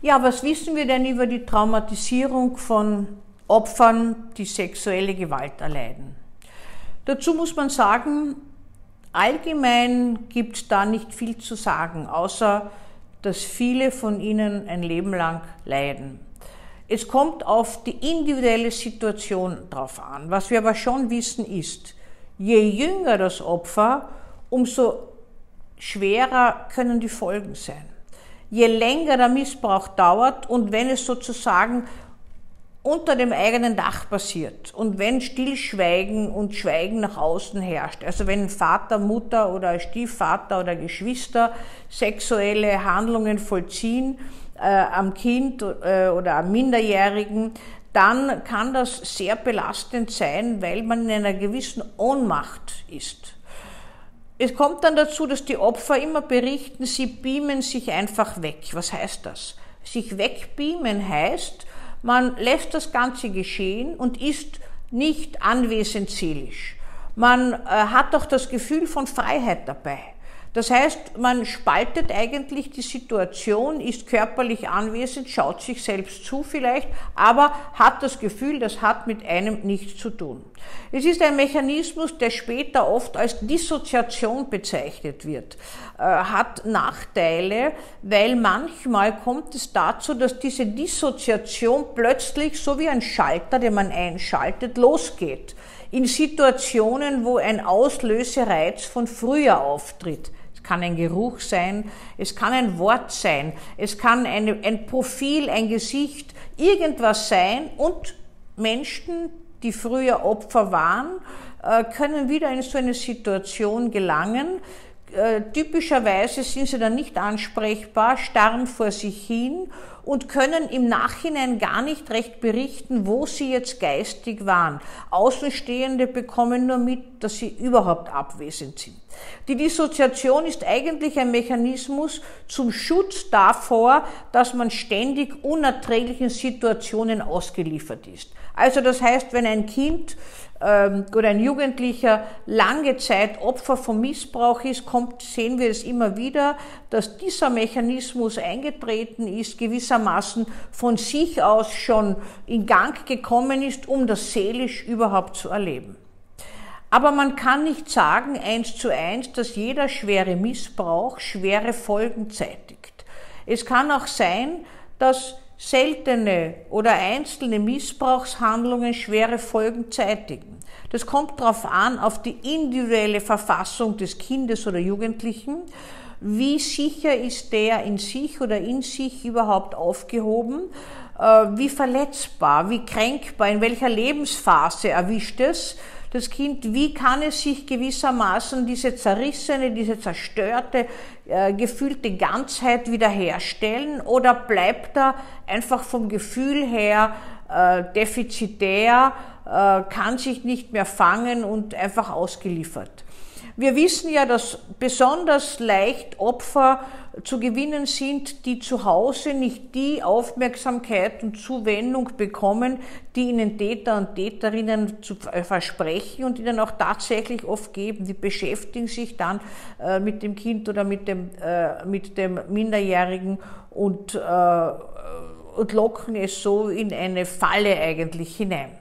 Ja, was wissen wir denn über die Traumatisierung von Opfern, die sexuelle Gewalt erleiden? Dazu muss man sagen, allgemein gibt es da nicht viel zu sagen, außer dass viele von ihnen ein Leben lang leiden. Es kommt auf die individuelle Situation drauf an. Was wir aber schon wissen ist, je jünger das Opfer, umso schwerer können die Folgen sein je länger der Missbrauch dauert und wenn es sozusagen unter dem eigenen Dach passiert und wenn Stillschweigen und Schweigen nach außen herrscht, also wenn Vater, Mutter oder Stiefvater oder Geschwister sexuelle Handlungen vollziehen äh, am Kind äh, oder am Minderjährigen, dann kann das sehr belastend sein, weil man in einer gewissen Ohnmacht ist. Es kommt dann dazu, dass die Opfer immer berichten, sie beamen sich einfach weg. Was heißt das? Sich wegbeamen heißt, man lässt das Ganze geschehen und ist nicht anwesend seelisch. Man äh, hat auch das Gefühl von Freiheit dabei. Das heißt, man spaltet eigentlich die Situation, ist körperlich anwesend, schaut sich selbst zu vielleicht, aber hat das Gefühl, das hat mit einem nichts zu tun. Es ist ein Mechanismus, der später oft als Dissoziation bezeichnet wird, äh, hat Nachteile, weil manchmal kommt es dazu, dass diese Dissoziation plötzlich, so wie ein Schalter, den man einschaltet, losgeht in Situationen, wo ein Auslösereiz von früher auftritt kann ein Geruch sein, es kann ein Wort sein, es kann eine, ein Profil, ein Gesicht, irgendwas sein und Menschen, die früher Opfer waren, äh, können wieder in so eine Situation gelangen. Äh, typischerweise sind sie dann nicht ansprechbar, starren vor sich hin und können im Nachhinein gar nicht recht berichten, wo sie jetzt geistig waren. Außenstehende bekommen nur mit, dass sie überhaupt abwesend sind. Die Dissoziation ist eigentlich ein Mechanismus zum Schutz davor, dass man ständig unerträglichen Situationen ausgeliefert ist. Also das heißt, wenn ein Kind ähm, oder ein Jugendlicher lange Zeit Opfer von Missbrauch ist, kommt, sehen wir es immer wieder, dass dieser Mechanismus eingetreten ist, gewissermaßen von sich aus schon in Gang gekommen ist, um das seelisch überhaupt zu erleben. Aber man kann nicht sagen, eins zu eins, dass jeder schwere Missbrauch schwere Folgen zeitigt. Es kann auch sein, dass seltene oder einzelne Missbrauchshandlungen schwere Folgen zeitigen. Das kommt darauf an, auf die individuelle Verfassung des Kindes oder Jugendlichen. Wie sicher ist der in sich oder in sich überhaupt aufgehoben? Äh, wie verletzbar, wie kränkbar, in welcher Lebensphase erwischt es? Das Kind, wie kann es sich gewissermaßen diese zerrissene, diese zerstörte, äh, gefühlte Ganzheit wiederherstellen oder bleibt er einfach vom Gefühl her äh, defizitär, äh, kann sich nicht mehr fangen und einfach ausgeliefert. Wir wissen ja, dass besonders leicht Opfer zu gewinnen sind, die zu Hause nicht die Aufmerksamkeit und Zuwendung bekommen, die ihnen Täter und Täterinnen zu versprechen und ihnen auch tatsächlich oft geben. Die beschäftigen sich dann äh, mit dem Kind oder mit dem, äh, mit dem Minderjährigen und, äh, und locken es so in eine Falle eigentlich hinein.